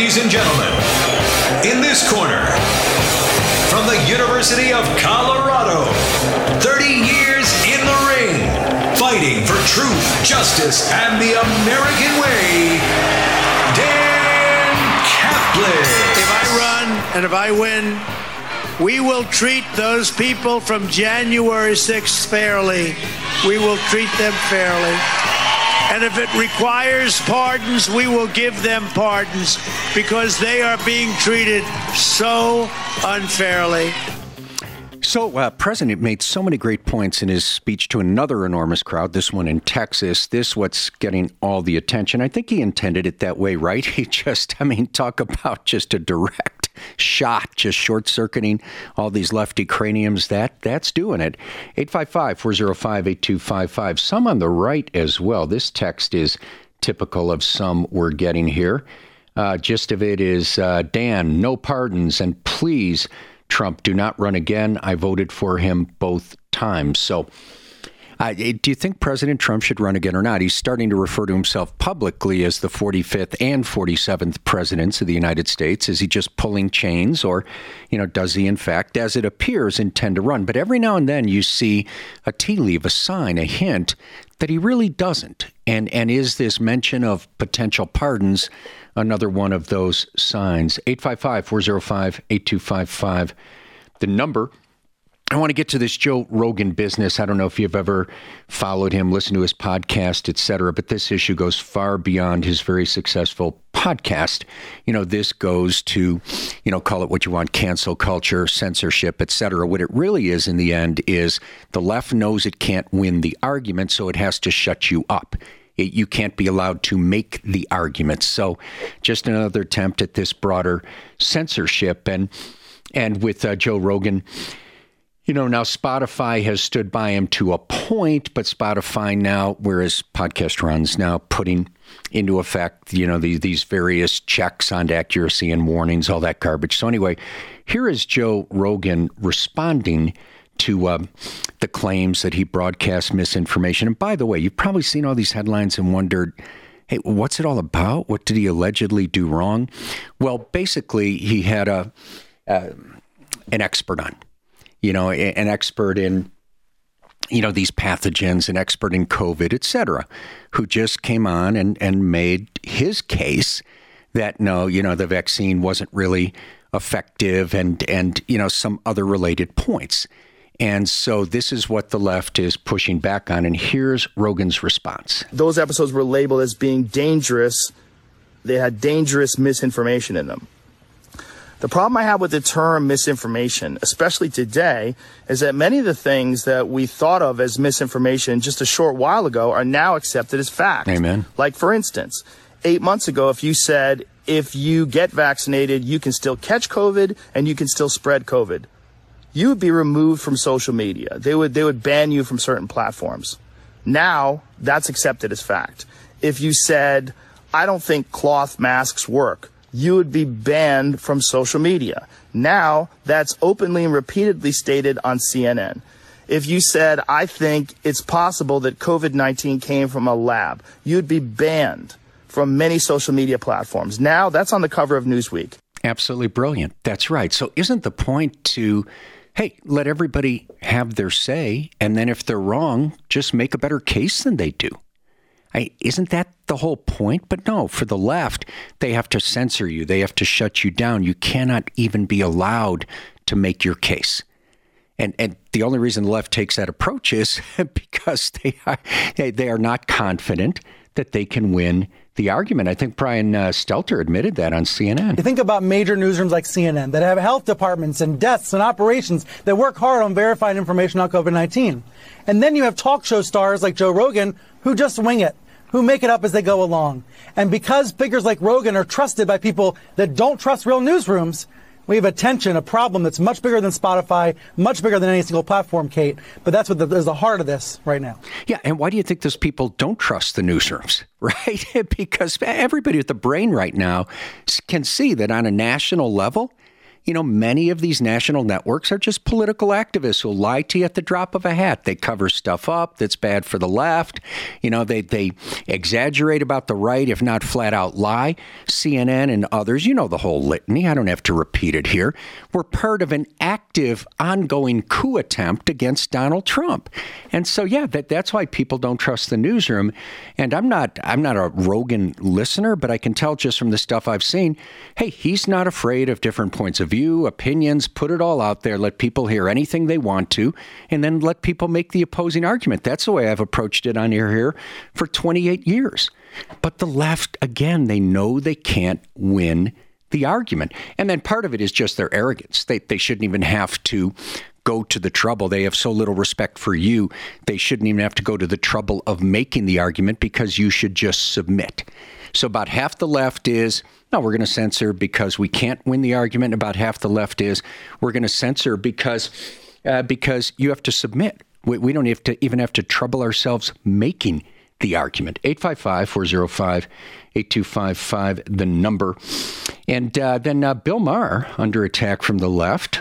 Ladies and gentlemen, in this corner, from the University of Colorado, 30 years in the ring, fighting for truth, justice, and the American way, Dan Caplis. If I run and if I win, we will treat those people from January 6th fairly. We will treat them fairly. And if it requires pardons, we will give them pardons because they are being treated so unfairly. So, uh, President made so many great points in his speech to another enormous crowd, this one in Texas. This what's getting all the attention. I think he intended it that way, right? He just, I mean, talk about just a direct shot, just short circuiting all these lefty craniums. That That's doing it. 855 405 8255. Some on the right as well. This text is typical of some we're getting here. Uh, gist of it is uh, Dan, no pardons, and please Trump, do not run again. I voted for him both times. So, uh, do you think President Trump should run again or not? He's starting to refer to himself publicly as the 45th and 47th presidents of the United States. Is he just pulling chains, or, you know, does he in fact, as it appears, intend to run? But every now and then you see a tea leaf, a sign, a hint that he really doesn't. And and is this mention of potential pardons another one of those signs? 855-405-8255. The number I want to get to this Joe Rogan business. I don't know if you've ever followed him, listened to his podcast, et cetera, but this issue goes far beyond his very successful podcast. You know, this goes to, you know, call it what you want, cancel culture, censorship, et cetera. What it really is in the end is the left knows it can't win the argument, so it has to shut you up. You can't be allowed to make the arguments. So just another attempt at this broader censorship. And, and with uh, Joe Rogan, you know, now Spotify has stood by him to a point, but Spotify now, whereas podcast runs, now putting into effect, you know, the, these various checks on accuracy and warnings, all that garbage. So, anyway, here is Joe Rogan responding to uh, the claims that he broadcast misinformation. And by the way, you've probably seen all these headlines and wondered, hey, what's it all about? What did he allegedly do wrong? Well, basically, he had a uh, an expert on you know, an expert in you know these pathogens, an expert in COVID, et cetera, who just came on and and made his case that no, you know, the vaccine wasn't really effective, and and you know some other related points. And so this is what the left is pushing back on. And here's Rogan's response. Those episodes were labeled as being dangerous. They had dangerous misinformation in them. The problem I have with the term misinformation, especially today, is that many of the things that we thought of as misinformation just a short while ago are now accepted as fact. Amen. Like, for instance, eight months ago, if you said, if you get vaccinated, you can still catch COVID and you can still spread COVID, you would be removed from social media. They would, they would ban you from certain platforms. Now, that's accepted as fact. If you said, I don't think cloth masks work, you would be banned from social media. Now, that's openly and repeatedly stated on CNN. If you said, I think it's possible that COVID 19 came from a lab, you'd be banned from many social media platforms. Now, that's on the cover of Newsweek. Absolutely brilliant. That's right. So, isn't the point to, hey, let everybody have their say, and then if they're wrong, just make a better case than they do? I, isn't that the whole point? But no, for the left, they have to censor you. They have to shut you down. You cannot even be allowed to make your case. And, and the only reason the left takes that approach is because they are, they, are not confident that they can win the argument. I think Brian uh, Stelter admitted that on CNN. You think about major newsrooms like CNN that have health departments and deaths and operations that work hard on verifying information on COVID 19. And then you have talk show stars like Joe Rogan who just wing it, who make it up as they go along. And because figures like Rogan are trusted by people that don't trust real newsrooms, we have a tension, a problem that's much bigger than Spotify, much bigger than any single platform, Kate. But that's what the, is the heart of this right now. Yeah, and why do you think those people don't trust the newsrooms, right? because everybody with the brain right now can see that on a national level, you know, many of these national networks are just political activists who lie to you at the drop of a hat. They cover stuff up that's bad for the left. You know, they, they exaggerate about the right, if not flat out lie. CNN and others, you know the whole litany. I don't have to repeat it here. We're part of an active, ongoing coup attempt against Donald Trump. And so, yeah, that, that's why people don't trust the newsroom. And I'm not, I'm not a Rogan listener, but I can tell just from the stuff I've seen, hey, he's not afraid of different points of view, opinions, put it all out there, let people hear anything they want to, and then let people make the opposing argument. That's the way I've approached it on air here for 28 years. But the left, again, they know they can't win the argument. And then part of it is just their arrogance. They, they shouldn't even have to go to the trouble. They have so little respect for you, they shouldn't even have to go to the trouble of making the argument because you should just submit. So about half the left is, no, we're going to censor because we can't win the argument. About half the left is, we're going to censor because uh, because you have to submit. We, we don't have to even have to trouble ourselves making the argument. 855 405 8255, the number. And uh, then uh, Bill Maher under attack from the left.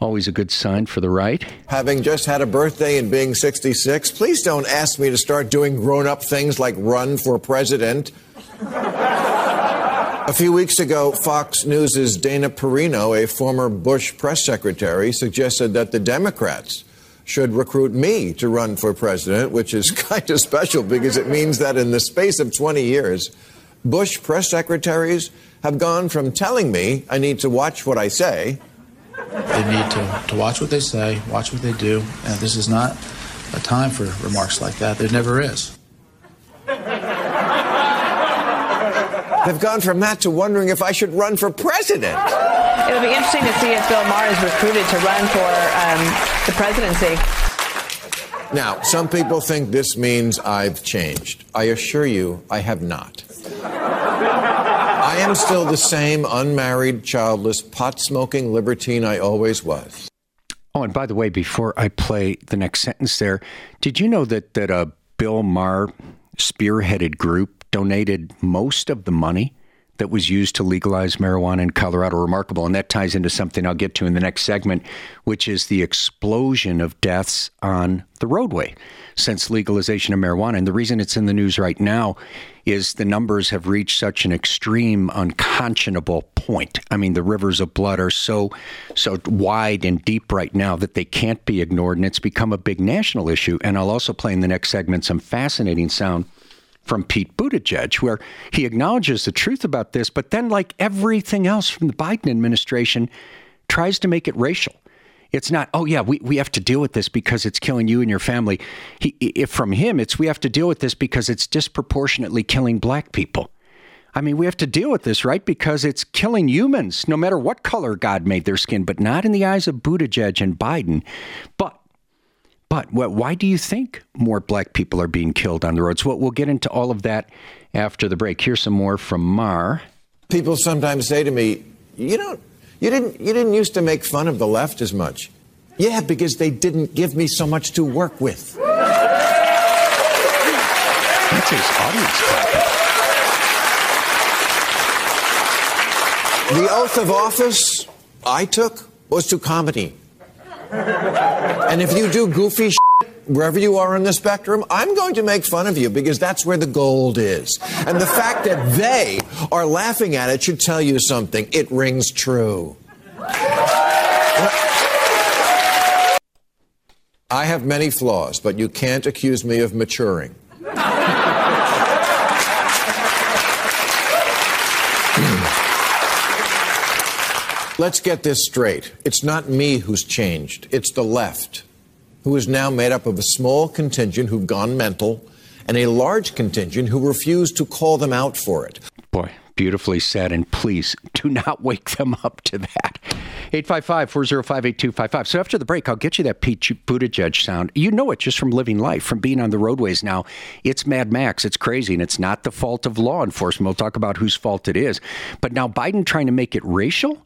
Always a good sign for the right. Having just had a birthday and being 66, please don't ask me to start doing grown up things like run for president. A few weeks ago, Fox News' Dana Perino, a former Bush press secretary, suggested that the Democrats should recruit me to run for president, which is kind of special because it means that in the space of 20 years, Bush press secretaries have gone from telling me I need to watch what I say. They need to, to watch what they say, watch what they do. And this is not a time for remarks like that. There never is. They've gone from that to wondering if I should run for president. It'll be interesting to see if Bill Maher is recruited to run for um, the presidency. Now, some people think this means I've changed. I assure you, I have not. I am still the same unmarried, childless, pot smoking libertine I always was. Oh, and by the way, before I play the next sentence there, did you know that, that a Bill Maher spearheaded group donated most of the money that was used to legalize marijuana in Colorado. Remarkable. And that ties into something I'll get to in the next segment, which is the explosion of deaths on the roadway since legalization of marijuana. And the reason it's in the news right now is the numbers have reached such an extreme, unconscionable point. I mean, the rivers of blood are so so wide and deep right now that they can't be ignored, and it's become a big national issue. And I'll also play in the next segment some fascinating sound from Pete Buttigieg, where he acknowledges the truth about this, but then, like everything else from the Biden administration, tries to make it racial. It's not, oh, yeah, we, we have to deal with this because it's killing you and your family. He, if from him, it's we have to deal with this because it's disproportionately killing black people. I mean, we have to deal with this, right? Because it's killing humans, no matter what color God made their skin, but not in the eyes of Buttigieg and Biden. But but why do you think more black people are being killed on the roads? Well, we'll get into all of that after the break. Here's some more from Maher. People sometimes say to me, "You don't, you didn't, you didn't used to make fun of the left as much." Yeah, because they didn't give me so much to work with. That's his audience The oath of office I took was to comedy. And if you do goofy shit, wherever you are on the spectrum, I'm going to make fun of you because that's where the gold is. And the fact that they are laughing at it should tell you something. It rings true. I have many flaws, but you can't accuse me of maturing. Let's get this straight. It's not me who's changed, it's the left, who is now made up of a small contingent who've gone mental and a large contingent who refuse to call them out for it. Boy, beautifully said. And please do not wake them up to that. 855 405 8255. So after the break, I'll get you that Pete Buttigieg sound. You know it just from living life, from being on the roadways now. It's Mad Max. It's crazy. And it's not the fault of law enforcement. We'll talk about whose fault it is. But now Biden trying to make it racial,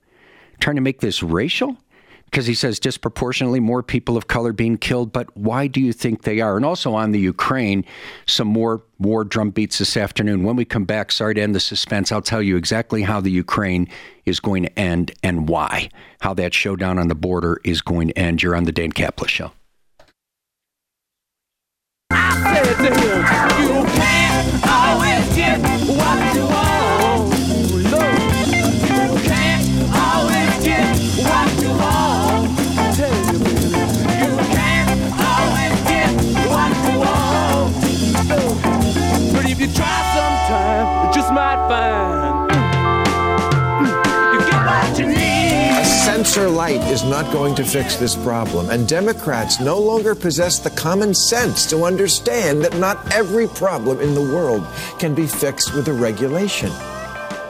trying to make this racial because he says disproportionately more people of color being killed. But why do you think they are? And also on the Ukraine, some more war drum beats this afternoon. When we come back, sorry to end the suspense, I'll tell you exactly how the Ukraine is going to end and why. How that showdown on the border is going to end. You're on the Dan Caplis Show. you not going to fix this problem, and Democrats no longer possess the common sense to understand that not every problem in the world can be fixed with a regulation.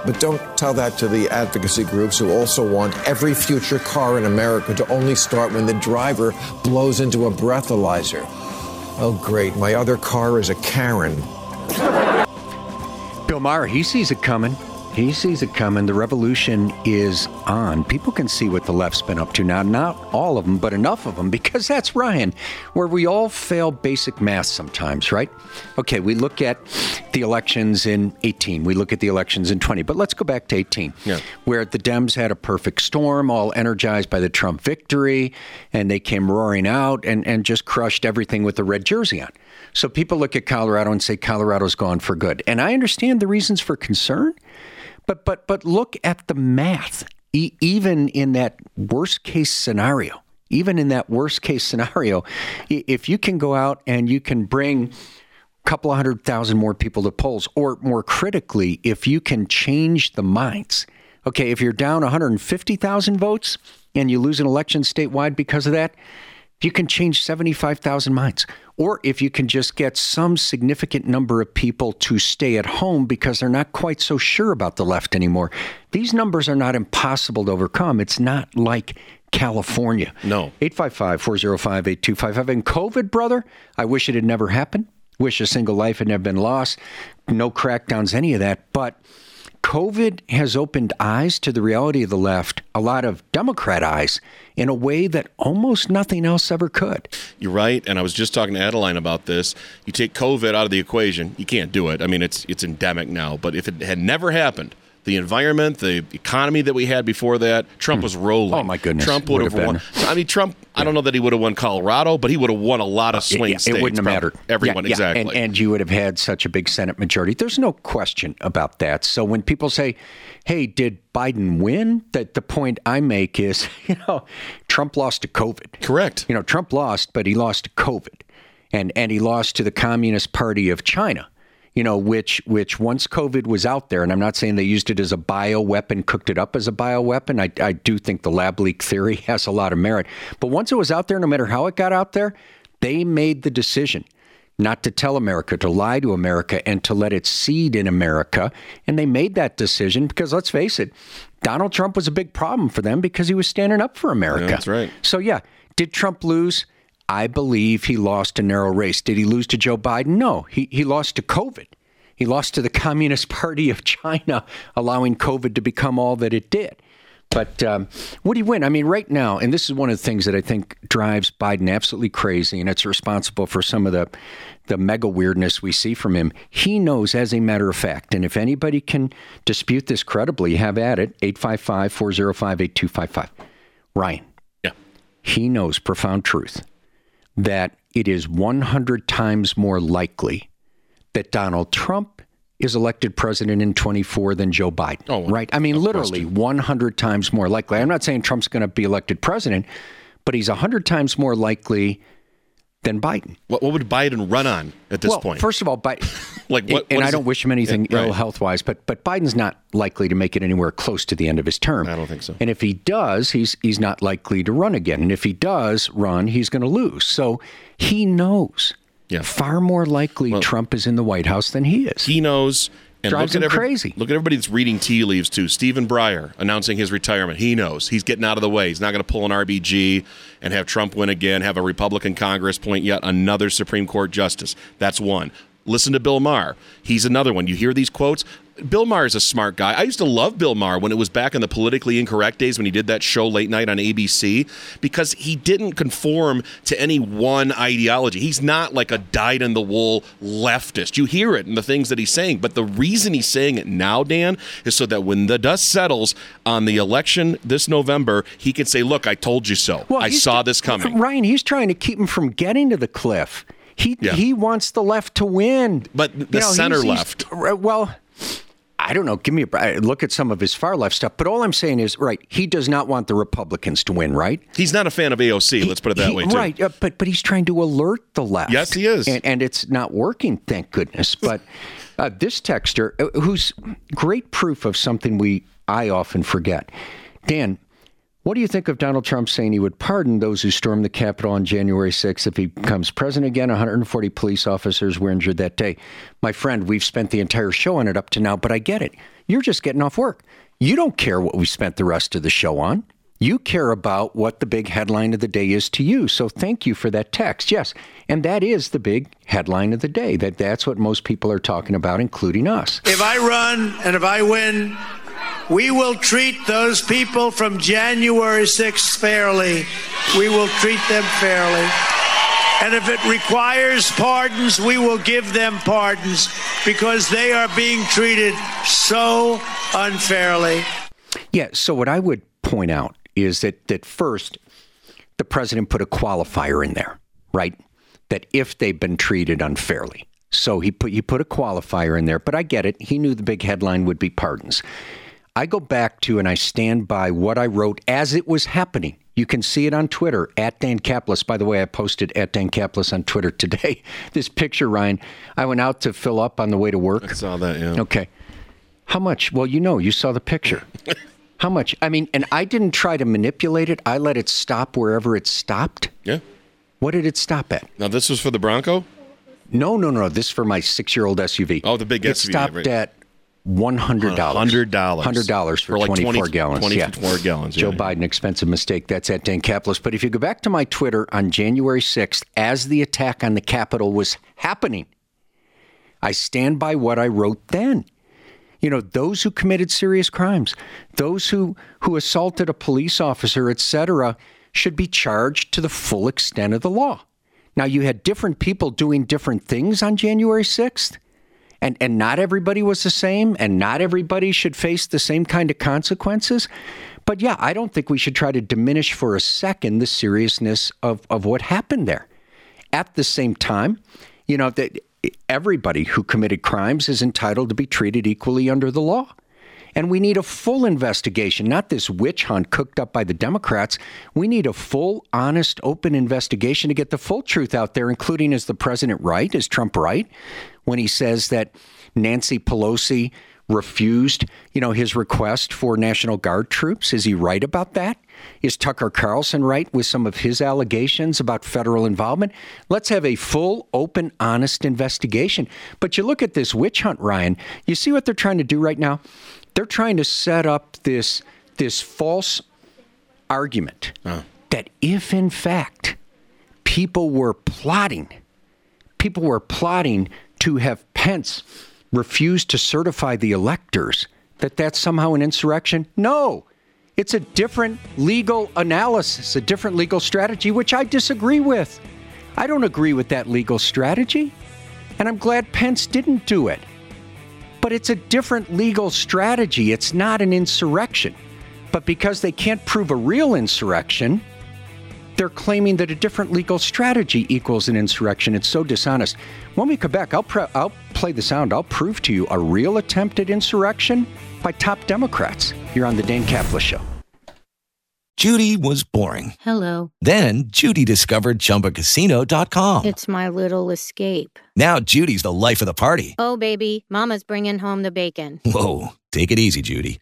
But don't tell that to the advocacy groups who also want every future car in America to only start when the driver blows into a breathalyzer. Oh, great. My other car is a Karen. Bill Maher, he sees it coming. He sees it coming. The revolution is on. People can see what the left's been up to now. Not all of them, but enough of them, because that's Ryan, where we all fail basic math sometimes, right? Okay, we look at the elections in 18. We look at the elections in 20. But let's go back to 18, Yeah. where the Dems had a perfect storm, all energized by the Trump victory, and they came roaring out and, and just crushed everything with the red jersey on. So people look at Colorado and say Colorado's gone for good. And I understand the reasons for concern. But but but look at the math. E- even in that worst case scenario, even in that worst case scenario, if you can go out and you can bring a couple of hundred thousand more people to polls, or more critically, if you can change the minds. Okay, if you're down 150,000 votes and you lose an election statewide because of that, you can change 75,000 minds. Or if you can just get some significant number of people to stay at home because they're not quite so sure about the left anymore. These numbers are not impossible to overcome. It's not like California. No. 855 405 8255. And COVID, brother, I wish it had never happened. Wish a single life had never been lost. No crackdowns, any of that. But COVID has opened eyes to the reality of the left, a lot of Democrat eyes, in a way that almost nothing else ever could. You're right, and I was just talking to Adeline about this. You take COVID out of the equation, you can't do it. I mean, it's it's endemic now. But if it had never happened, the environment, the economy that we had before that, Trump hmm. was rolling. Oh, my goodness. Trump would have won. I mean, Trump. I don't know that he would have won Colorado, but he would have won a lot of swing Yeah, states. It wouldn't have mattered. Everyone, Yeah, yeah. exactly. And, and you would have had such a big Senate majority. There's no question about that. So when people say, hey, did Biden win? That the point I make is, you know, Trump lost to COVID. Correct. You know, Trump lost, but he lost to COVID. And and he lost to the Communist Party of China. You know, which which once COVID was out there, and I'm not saying they used it as a bioweapon, cooked it up as a bioweapon. I, I do think the lab leak theory has a lot of merit. But once it was out there, no matter how it got out there, they made the decision not to tell America, to lie to America, and to let it seed in America. And they made that decision because let's face it, Donald Trump was a big problem for them because he was standing up for America. Yeah, that's right. So, yeah, did Trump lose? I believe he lost a narrow race. Did he lose to Joe Biden? No, he, he lost to COVID. He lost to the Communist Party of China, allowing COVID to become all that it did. But um, would he win? I mean, right now, and this is one of the things that I think drives Biden absolutely crazy, and it's responsible for some of the the mega weirdness we see from him. He knows, as a matter of fact, and if anybody can dispute this credibly, have at it 855 405 8255. Ryan. Yeah. He knows profound truth that it is 100 times more likely that Donald Trump is elected president in 24 than Joe Biden. Oh, right? I mean, literally 100 times more likely. I'm not saying Trump's going to be elected president, but he's 100 times more likely than Biden. What, what would Biden run on at this well, point? first of all, Biden, like what? and what I don't it- wish him anything Yeah, ill right. health wise, but but Biden's not likely to make it anywhere close to the end of his term. I don't think so. And if he does, he's he's not likely to run again. And if he does run, he's going to lose. So he knows Yeah. Far more likely Trump is in the White House than he is. He knows. And Drives look at him every- crazy. Look at everybody that's reading tea leaves too. Stephen Breyer announcing his retirement. He knows he's getting out of the way. He's not going to pull an RBG and have Trump win again. Have a Republican Congress point yet another Supreme Court justice. That's one. Listen to Bill Maher. He's another one. You hear these quotes. Bill Maher is a smart guy. I used to love Bill Maher when it was back in the politically incorrect days when he did that show late night on ABC because he didn't conform to any one ideology. He's not like a dyed in the wool leftist. You hear it in the things that he's saying, but the reason he's saying it now, Dan, is so that when the dust settles on the election this November, he can say, "Look, I told you so. I he's- saw this coming." Ryan, he's trying to keep him from getting to the cliff. He he wants the left to win. But the center left. well, I don't know. Give me a look at some of his far left stuff. But all I'm saying is, right, he does not want the Republicans to win, right? He's not a fan of AOC. let's put it that He- way, too. Right, uh, but but he's trying to alert the left. Yes, he is. and, and it's not working. Thank goodness. But uh, this texter, uh, who's great proof of something we I often forget, Dan. What do you think of Donald Trump saying he would pardon those who stormed the Capitol on January 6th if he becomes president again? 140 police officers were injured that day. My friend, we've spent the entire show on it up to now, but I get it. You're just getting off work. You don't care what we spent the rest of the show on. You care about what the big headline of the day is to you. So thank you for that text. Yes, and that is the big headline of the day. That that's what most people are talking about, including us. If I run and if I win, we will treat those people from January 6th fairly. We will treat them fairly. And if it requires pardons, we will give them pardons because they are being treated so unfairly. Yeah. So what I would point out is that that first, the president put a qualifier in there, right? That if they've been treated unfairly, so he put he put a qualifier in there. But I get it. He knew the big headline would be pardons. I go back to and I stand by what I wrote as it was happening. You can see it on Twitter at Dan Caplis. By the way, I posted at Dan Caplis on Twitter today. This picture, Ryan. I went out to fill up on the way to work. I saw that, yeah. Okay. How much? Well, you know, you saw the picture. How much? I mean, and I didn't try to manipulate it. I let it stop wherever it stopped. Yeah. What did it stop at? Now, this was for the Bronco? No, no, no. This is for my six-year-old SUV. Oh, the big it SUV, stopped right. at one hundred dollars. $100. Hundred dollars for, For like 20 twenty-four gallons. 24 yeah. gallons, Joe yeah. Biden, expensive mistake. That's at Dan Caplis. But if you go back to my Twitter on January sixth, as the attack on the Capitol was happening, I stand by what I wrote then. You know, those who committed serious crimes, those who who assaulted a police officer, etc., should be charged to the full extent of the law. Now, you had different people doing different things on January 6th, and, and not everybody was the same, and not everybody should face the same kind of consequences. But yeah, I don't think we should try to diminish for a second the seriousness of, of what happened there. At the same time, you know, that everybody who committed crimes is entitled to be treated equally under the law. And we need a full investigation, not this witch hunt cooked up by the Democrats. We need a full, honest, open investigation to get the full truth out there, including is the president right? Is Trump right when he says that Nancy Pelosi refused, you know, his request for National Guard troops? Is he right about that? Is Tucker Carlson right with some of his allegations about federal involvement? Let's have a full, open, honest investigation. But you look at this witch hunt, Ryan. You see what they're trying to do right now? They're trying to set up this this false argument that if in fact people were plotting, people were plotting to have Pence refuse to certify the electors, that that's somehow an insurrection? No. It's a different legal analysis, a different legal strategy, which I disagree with. I don't agree with that legal strategy, and I'm glad Pence didn't do it. But it's a different legal strategy. It's not an insurrection. But because they can't prove a real insurrection, they're claiming that a different legal strategy equals an insurrection. It's so dishonest. When we come back, I'll, pre- I'll play the sound. I'll prove to you a real attempt at insurrection by top Democrats. You're on the Dan Caplis Show. Judy was boring. Hello. Then Judy discovered ChumbaCasino.com. It's my little escape. Now Judy's the life of the party. Oh, baby, Mama's bringing home the bacon. Whoa, take it easy, Judy.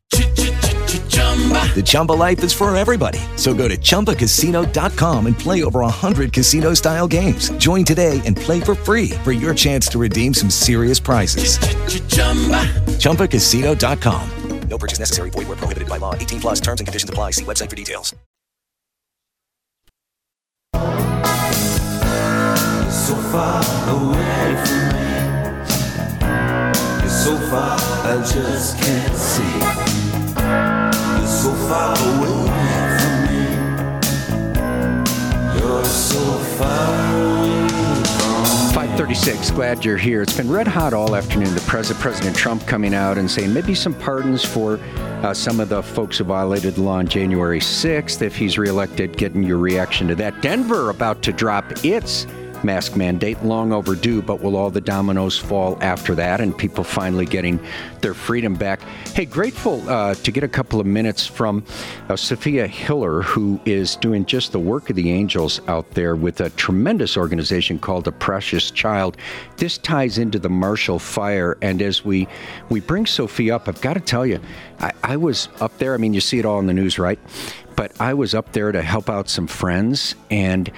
The Chumba life is for everybody. So go to ChumbaCasino.com and play over 100 casino style games. Join today and play for free for your chance to redeem some serious prizes. ChumbaCasino.com. No purchase necessary. Void where prohibited by law. 18 plus terms and conditions apply. See website for details. so far away from me. So far, I just can't see. Far away from me. You're so far away from 536, glad you're here. It's been red hot all afternoon. The President, President Trump coming out and saying maybe some pardons for uh, some of the folks who violated the law on January 6th if he's reelected, getting your reaction to that. Denver about to drop its mask mandate, long overdue, but will all the dominoes fall after that and people finally getting their freedom back? Hey, grateful uh, to get a couple of minutes from uh, Sophia Hiller, who is doing just the work of the angels out there with a tremendous organization called The Precious Child. This ties into the Marshall Fire, and as we we bring Sophia up, I've got to tell you, I, I was up there. I mean, you see it all in the news, right? But I was up there to help out some friends and.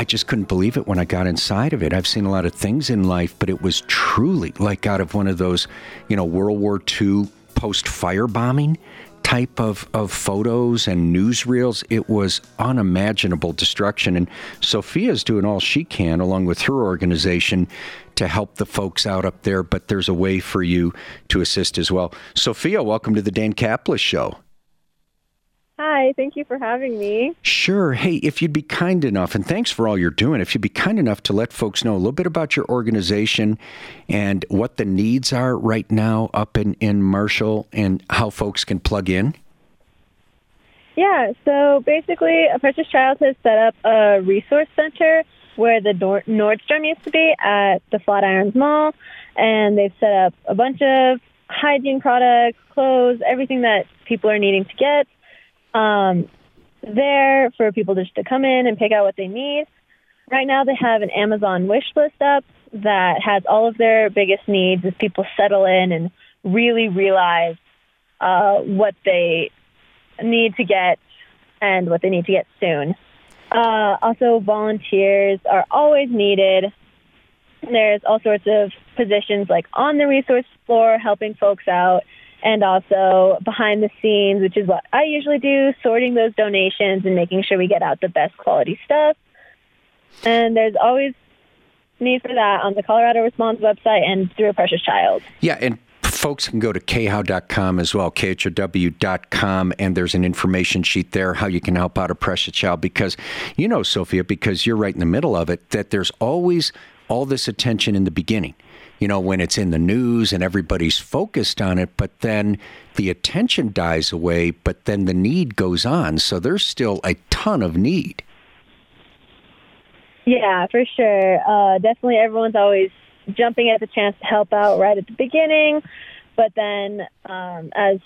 I just couldn't believe it when I got inside of it. I've seen a lot of things in life, but it was truly like out of one of those, you know, World War II post firebombing type of, of photos and newsreels. It was unimaginable destruction. And Sophia's doing all she can, along with her organization, to help the folks out up there. But there's a way for you to assist as well. Sophia, welcome to the Dan Caplis Show. Hi, thank you for having me. Sure. Hey, if you'd be kind enough, and thanks for all you're doing, if you'd be kind enough to let folks know a little bit about your organization and what the needs are right now up in, in Marshall and how folks can plug in. Yeah, so basically, A Precious Child has set up a resource center where the Nor- Nordstrom used to be at the Flatirons Mall, and they've set up a bunch of hygiene products, clothes, everything that people are needing to get um, there for people just to come in and pick out what they need. Right now, they have an Amazon wish list up that has all of their biggest needs as people settle in and really realize uh, what they need to get and what they need to get soon. Uh, also, volunteers are always needed. There's all sorts of positions like on the resource floor helping folks out and also behind the scenes, which is what I usually do, sorting those donations and making sure we get out the best quality stuff. And there's always need for that on the Colorado Response website and through a Precious Child. Yeah, and folks can go to khow.com as well, khow.com, and there's an information sheet there how you can help out a precious child because you know, Sophia, because you're right in the middle of it, that there's always all this attention in the beginning. You know, when it's in the news and everybody's focused on it, but then the attention dies away, but then the need goes on. So there's still a ton of need. Yeah, for sure. Uh, definitely everyone's always jumping at the chance to help out right at the beginning. But then um, as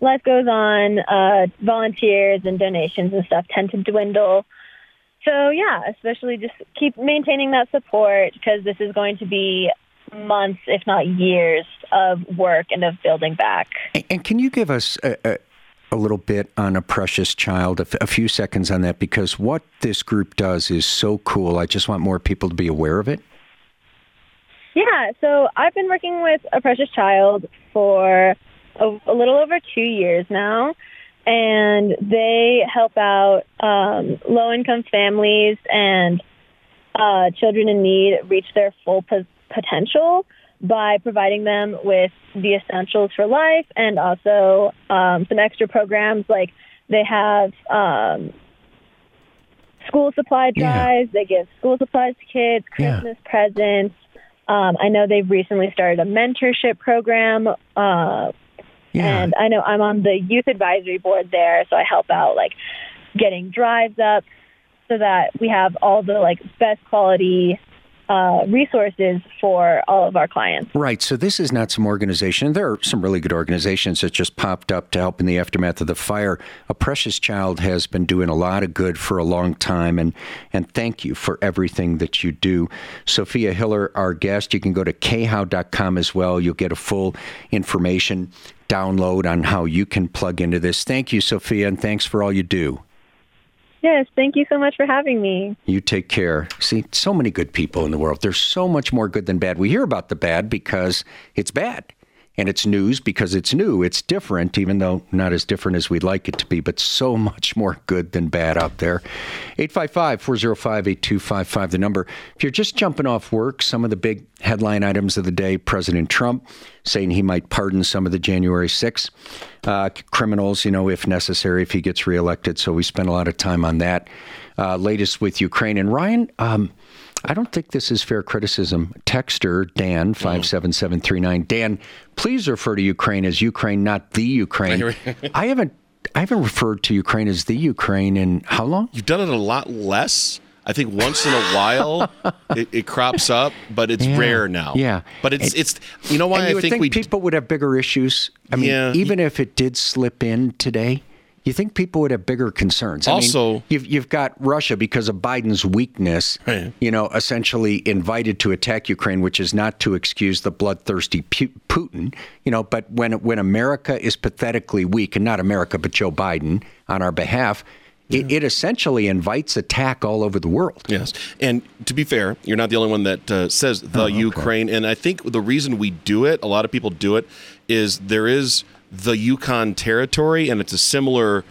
life goes on, uh, volunteers and donations and stuff tend to dwindle. So, yeah, especially just keep maintaining that support because this is going to be months, if not years, of work and of building back. And, can you give us a, a, a, little bit on a precious child, a, f- a few seconds on that? Because what this group does is so cool. I just want more people to be aware of it. Yeah, so I've been working with a precious child for a, a little over two years now, and they help out um, low income families and uh, children in need reach their full po- potential by providing them with the essentials for life and also um, some extra programs like they have um, school supply drives. They give school supplies to kids, Christmas presents. Um, I know they've recently started a mentorship program. Uh, And I know I'm on the youth advisory board there, so I help out like getting drives up so that we have all the like best quality uh, resources for all of our clients. Right. So this is not some organization. There are some really good organizations that just popped up to help in the aftermath of the fire. A Precious Child has been doing a lot of good for a long time, and and thank you for everything that you do. Sophia Hiller, our guest. You can go to khow.com as well. You'll get a full information download on how you can plug into this. Thank you, Sophia, and thanks for all you do. Yes, thank you so much for having me. You take care. See, so many good people in the world. There's so much more good than bad. We hear about the bad because it's bad. And it's news because it's new. It's different, even though not as different as we'd like it to be, but so much more good than bad out there. 855 405 8255, the number. If you're just jumping off work, some of the big headline items of the day President Trump saying he might pardon some of the January 6 uh, criminals, you know, if necessary, if he gets reelected. So we spent a lot of time on that. Uh, latest with Ukraine. And Ryan, um, I don't think this is fair criticism. Texter Dan hmm. five seven seven three nine. Dan, please refer to Ukraine as Ukraine, not the Ukraine. I haven't I haven't referred to Ukraine as the Ukraine in how long? You've done it a lot less. I think once in a while it, it crops up, but it's Yeah. rare now. Yeah. but it's it's you know why I think, think, people would have bigger issues. I mean, Yeah. even if it did slip in today, you think people would have bigger concerns. I mean, Also- you've you've got Russia because of Biden's weakness, you know, essentially invited to attack Ukraine, which is not to excuse the bloodthirsty Putin, you know. But when when America is pathetically weak, and not America, but Joe Biden on our behalf. It, it essentially invites attack all over the world. Yes, and to be fair, you're not the only one that uh, says the Oh, okay. Ukraine. And I think the reason we do it, a lot of people do it, is there is the Yukon territory, and it's a similar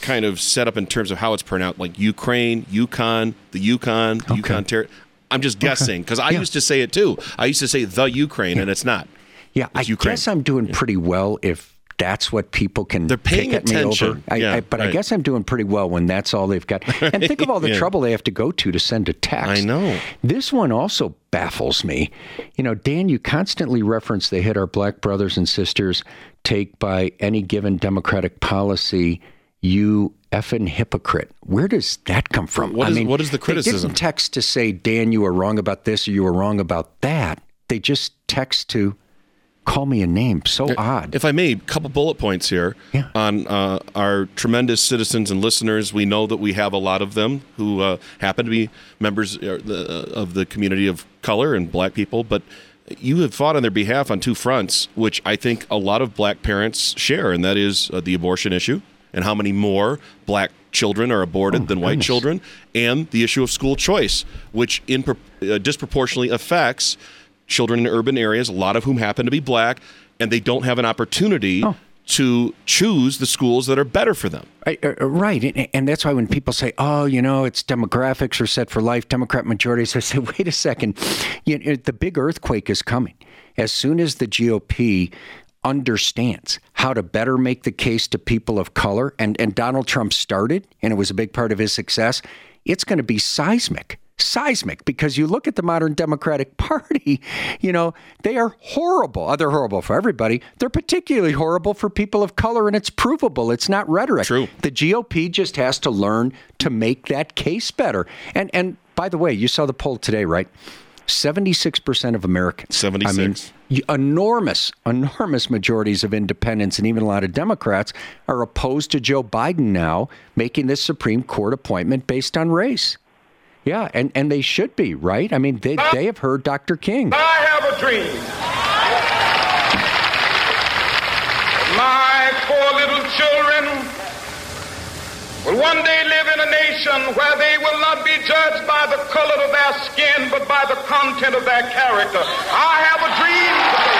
kind of setup in terms of how it's pronounced, like Ukraine, Yukon, the Yukon, the Yukon territory. I'm just guessing because I used to say it too. I used to say the Ukraine, and it's not. Yeah, I Ukraine. guess I'm doing pretty well if that's what people can They're paying pick at me attention. over. I, Yeah, I, but I guess I'm doing pretty well when that's all they've got. And think of all the Yeah. trouble they have to go to to send a text. I know. This one also baffles me. You know, Dan, you constantly reference the hit our black brothers and sisters take by any given Democratic policy. You effing hypocrite. Where does that come from? What I is- mean, what is the criticism? They didn't text to say, Dan, you were wrong about this or you were wrong about that. They just text to call me a name. So odd. If I may, a couple bullet points here on uh, our tremendous citizens and listeners. We know that we have a lot of them who uh, happen to be members uh, the- of the community of color and black people, but you have fought on their behalf on two fronts, which I think a lot of black parents share, and that is uh, the abortion issue and how many more black children are aborted than white goodness. children, and the issue of school choice, which in uh, disproportionately affects children in urban areas, a lot of whom happen to be black, and they don't have an opportunity to choose the schools that are better for them. Uh, right. And, and that's why when people say, oh, you know, it's demographics are set for life, Democrat majorities, I say, wait a second. You know, the big earthquake is coming. As soon as the GOP understands how to better make the case to people of color, and, and Donald Trump started, and it was a big part of his success, it's going to be seismic. Seismic, because you look at the modern Democratic Party, you know, they are horrible. Oh, they're horrible for everybody. They're particularly horrible for people of color, and it's provable. It's not rhetoric. True. The GOP just has to learn to make that case better. And and by the way, you saw the poll today, right? 76% of Americans. 76. I mean, enormous, enormous majorities of independents and even a lot of Democrats are opposed to Joe Biden now making this Supreme Court appointment based on race. Yeah, and, and they should be, right? I mean, they, they have heard Dr. King. I have a dream. My four little children will one day live in a nation where they will not be judged by the color of their skin, but by the content of their character. I have a dream today.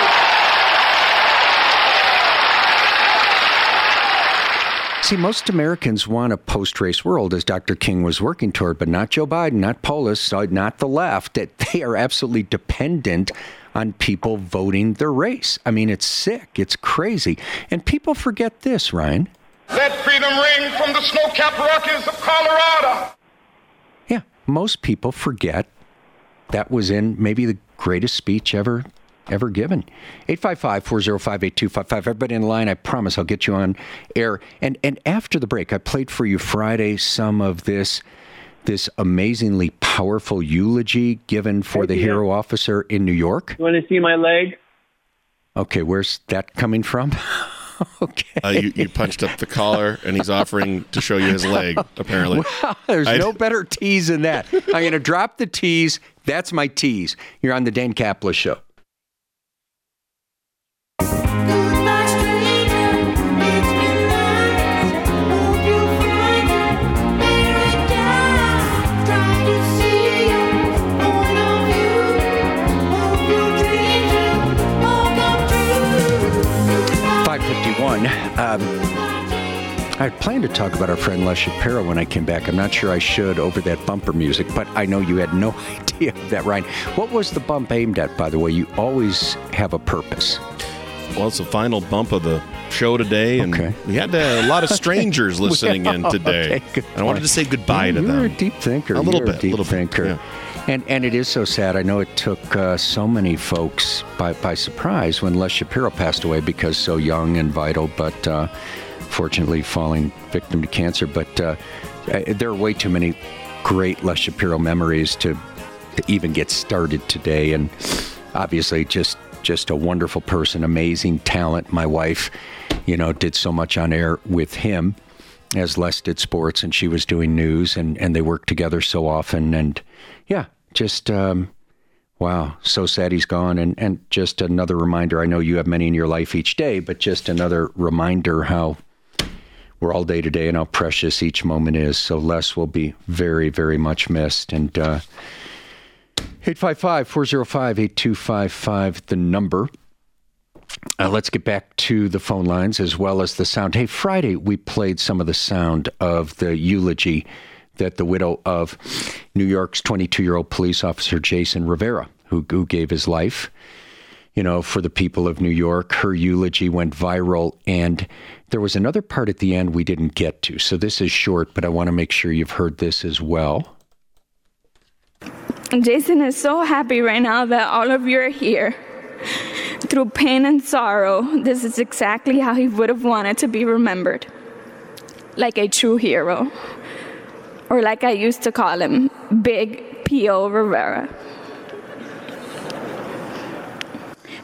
See, most Americans want a post race world, as Dr. King was working toward, but not Joe Biden, not Polis, uh, not the left, that they are absolutely dependent on people voting their race. I mean, it's sick, it's crazy. And people forget this, Ryan. Let freedom ring from the snow-capped Rockies of Colorado. Yeah, most people forget that was in maybe the greatest speech ever ever given. 855-405-8255. Everybody in line, I promise I'll get you on air. And and after the break, I played for you Friday some of this this amazingly powerful eulogy given for the hero officer in New York. You want to see my leg? Okay, where's that coming from? okay. Uh, you, you punched up the collar, and he's offering to show you his leg. Apparently, Well, there's I- no better tease than that. I'm going to drop the tease. That's my tease. You're on the Dan Caplis Show. Um, I planned to talk about our friend Les Shapiro when I came back. I'm not sure I should over that bumper music, but I know you had no idea of that, Ryan. What was the bump aimed at, by the way? You always have a purpose. Well, it's the final bump of the show today, and we had uh, a lot of strangers listening in today. okay, and I wanted to say goodbye to them. You're a deep thinker. A little You're bit, a deep little bit, thinker. yeah. And and it is so sad. I know it took uh, so many folks by by surprise when Les Shapiro passed away because so young and vital, but uh, fortunately falling victim to cancer. But uh, there are way too many great Les Shapiro memories to to even get started today. And obviously, just just a wonderful person, amazing talent. My wife, you know, did so much on air with him as Les did sports and she was doing news and, and they worked together so often. And yeah, just, um, wow, so sad he's gone. And, and just another reminder I know you have many in your life each day, but just another reminder how we're all day to day and how precious each moment is. So Les will be very, very much missed. And, uh, 855 405 8255, the number. Uh, let's get back to the phone lines as well as the sound. Hey, Friday we played some of the sound of the eulogy that the widow of New York's 22 year old police officer Jason Rivera, who, who gave his life, you know, for the people of New York. Her eulogy went viral, and there was another part at the end we didn't get to. So this is short, but I want to make sure you've heard this as well. Jason is so happy right now that all of you are here. Through pain and sorrow, this is exactly how he would have wanted to be remembered. Like a true hero. Or like I used to call him, Big P.O. Rivera.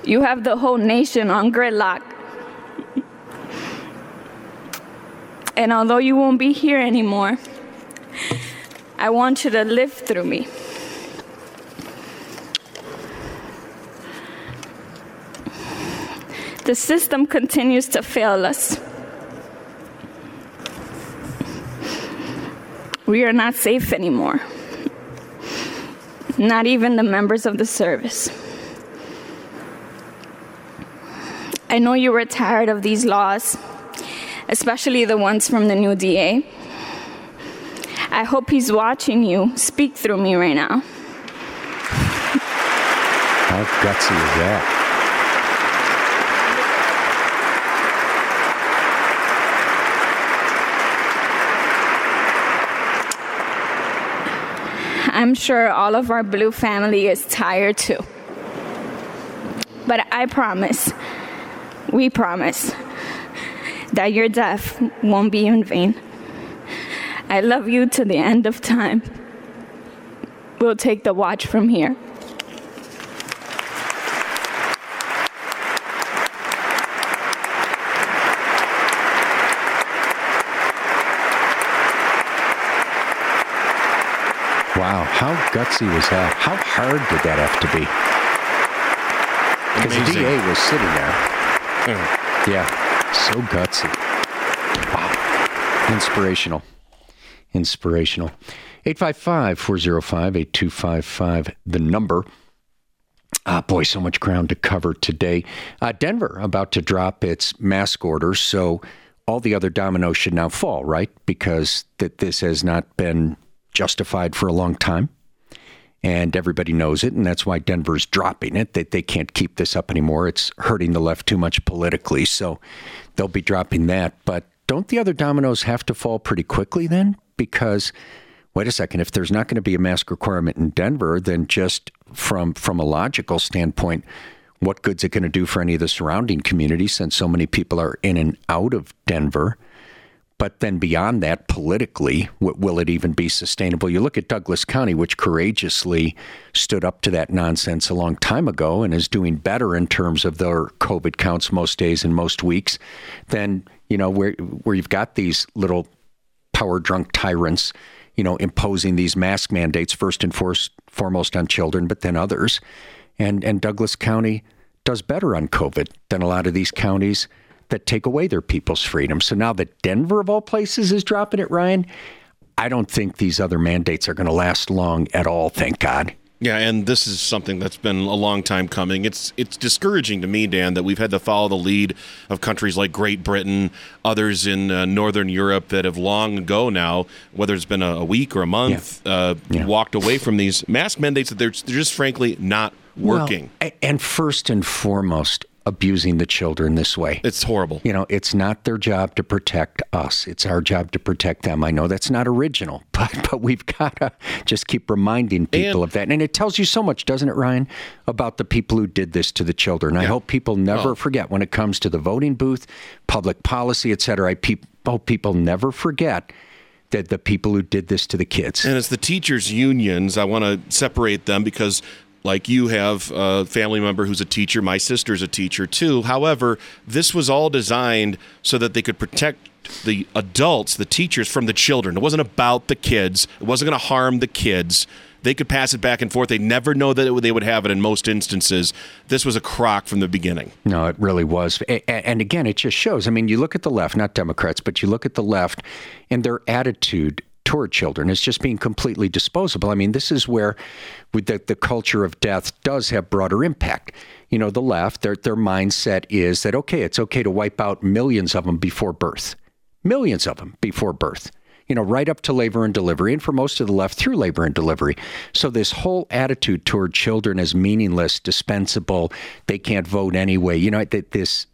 You have the whole nation on gridlock. And although you won't be here anymore, I want you to live through me. The system continues to fail us. We are not safe anymore. Not even the members of the service. I know you were tired of these laws, especially the ones from the new DA. I hope he's watching you speak through me right now. How gutsy is that? I'm sure all of our blue family is tired too. But I promise, we promise, that your death won't be in vain. I love you to the end of time. We'll take the watch from here. Wow, how gutsy was that? How hard did that have to be? Because the DA was sitting there. Yeah, so gutsy. Wow, inspirational. Inspirational. 855 405 8255, the number. Ah, boy, so much ground to cover today. Uh, Denver about to drop its mask orders, so all the other dominoes should now fall, right? Because that this has not been justified for a long time, and everybody knows it, and that's why Denver's dropping it. That they, can't keep this up anymore. It's hurting the left too much politically, so they'll be dropping that. But don't the other dominoes have to fall pretty quickly then? Because wait a second, if there's not going to be a mask requirement in Denver, then just from from a logical standpoint, what good's it going to do for any of the surrounding communities since so many people are in and out of Denver? But then beyond that, politically, will it even be sustainable? You look at Douglas County, which courageously stood up to that nonsense a long time ago and is doing better in terms of their COVID counts most days and most weeks than, you know, where, where you've got these little power drunk tyrants, you know, imposing these mask mandates first and for- foremost on children, but then others. And, and Douglas County does better on COVID than a lot of these counties that take away their people's freedom. So now that Denver, of all places, is dropping it, Ryan, I don't think these other mandates are going to last long at all, thank God. Yeah, and this is something that's been a long time coming. It's it's discouraging to me, Dan, that we've had to follow the lead of countries like Great Britain, others in uh, Northern Europe that have long ago now, whether it's been a, a week or a month, yeah. Uh, yeah. walked away from these mask mandates that they're, they're just frankly not working. Well, and first and foremost, abusing the children this way. It's horrible. You know, it's not their job to protect us. It's our job to protect them. I know that's not original, but but we've got to just keep reminding people and, of that. And it tells you so much, doesn't it, Ryan, about the people who did this to the children. Yeah. I hope people never oh. forget when it comes to the voting booth, public policy, et cetera. I pe- hope people never forget that the people who did this to the kids. And it's the teachers' unions. I want to separate them because like you have a family member who's a teacher. My sister's a teacher too. However, this was all designed so that they could protect the adults, the teachers, from the children. It wasn't about the kids. It wasn't going to harm the kids. They could pass it back and forth. They never know that it, they would have it in most instances. This was a crock from the beginning. No, it really was. And again, it just shows. I mean, you look at the left, not Democrats, but you look at the left and their attitude toward children is just being completely disposable. I mean, this is where the, the culture of death does have broader impact. You know, the left, their, their mindset is that, okay, it's okay to wipe out millions of them before birth, millions of them before birth you know, right up to labor and delivery, and for most of the left through labor and delivery. So this whole attitude toward children as meaningless, dispensable, they can't vote anyway. You know, this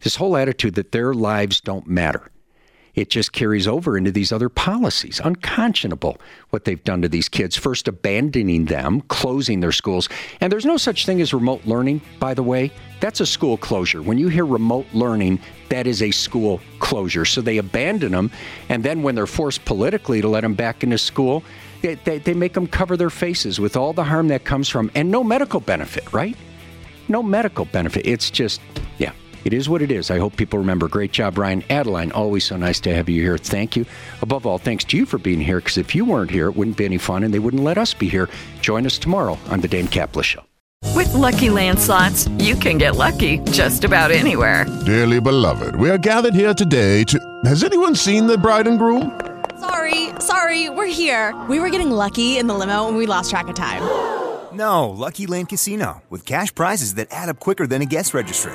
this whole attitude that their lives don't matter it just carries over into these other policies. Unconscionable what they've done to these kids, first abandoning them, closing their schools. And there's no such thing as remote learning, by the way. That's a school closure. When you hear remote learning, that is a school closure. So they abandon them. And then when they're forced politically to let them back into school, they, they, they make them cover their faces with all the harm that comes from, and no medical benefit, right? No medical benefit. It's just, yeah, it is what it is. I hope people remember. Great job, Ryan. Adeline, always so nice to have you here. Thank you. Above all, thanks to you for being here, because if you weren't here, it wouldn't be any fun, and they wouldn't let us be here. Join us tomorrow on The Dan Caplis Show. With Lucky Land slots, you can get lucky just about anywhere. Dearly beloved, we are gathered here today to. Has anyone seen the bride and groom? Sorry, sorry, we're here. We were getting lucky in the limo and we lost track of time. No, Lucky Land Casino, with cash prizes that add up quicker than a guest registry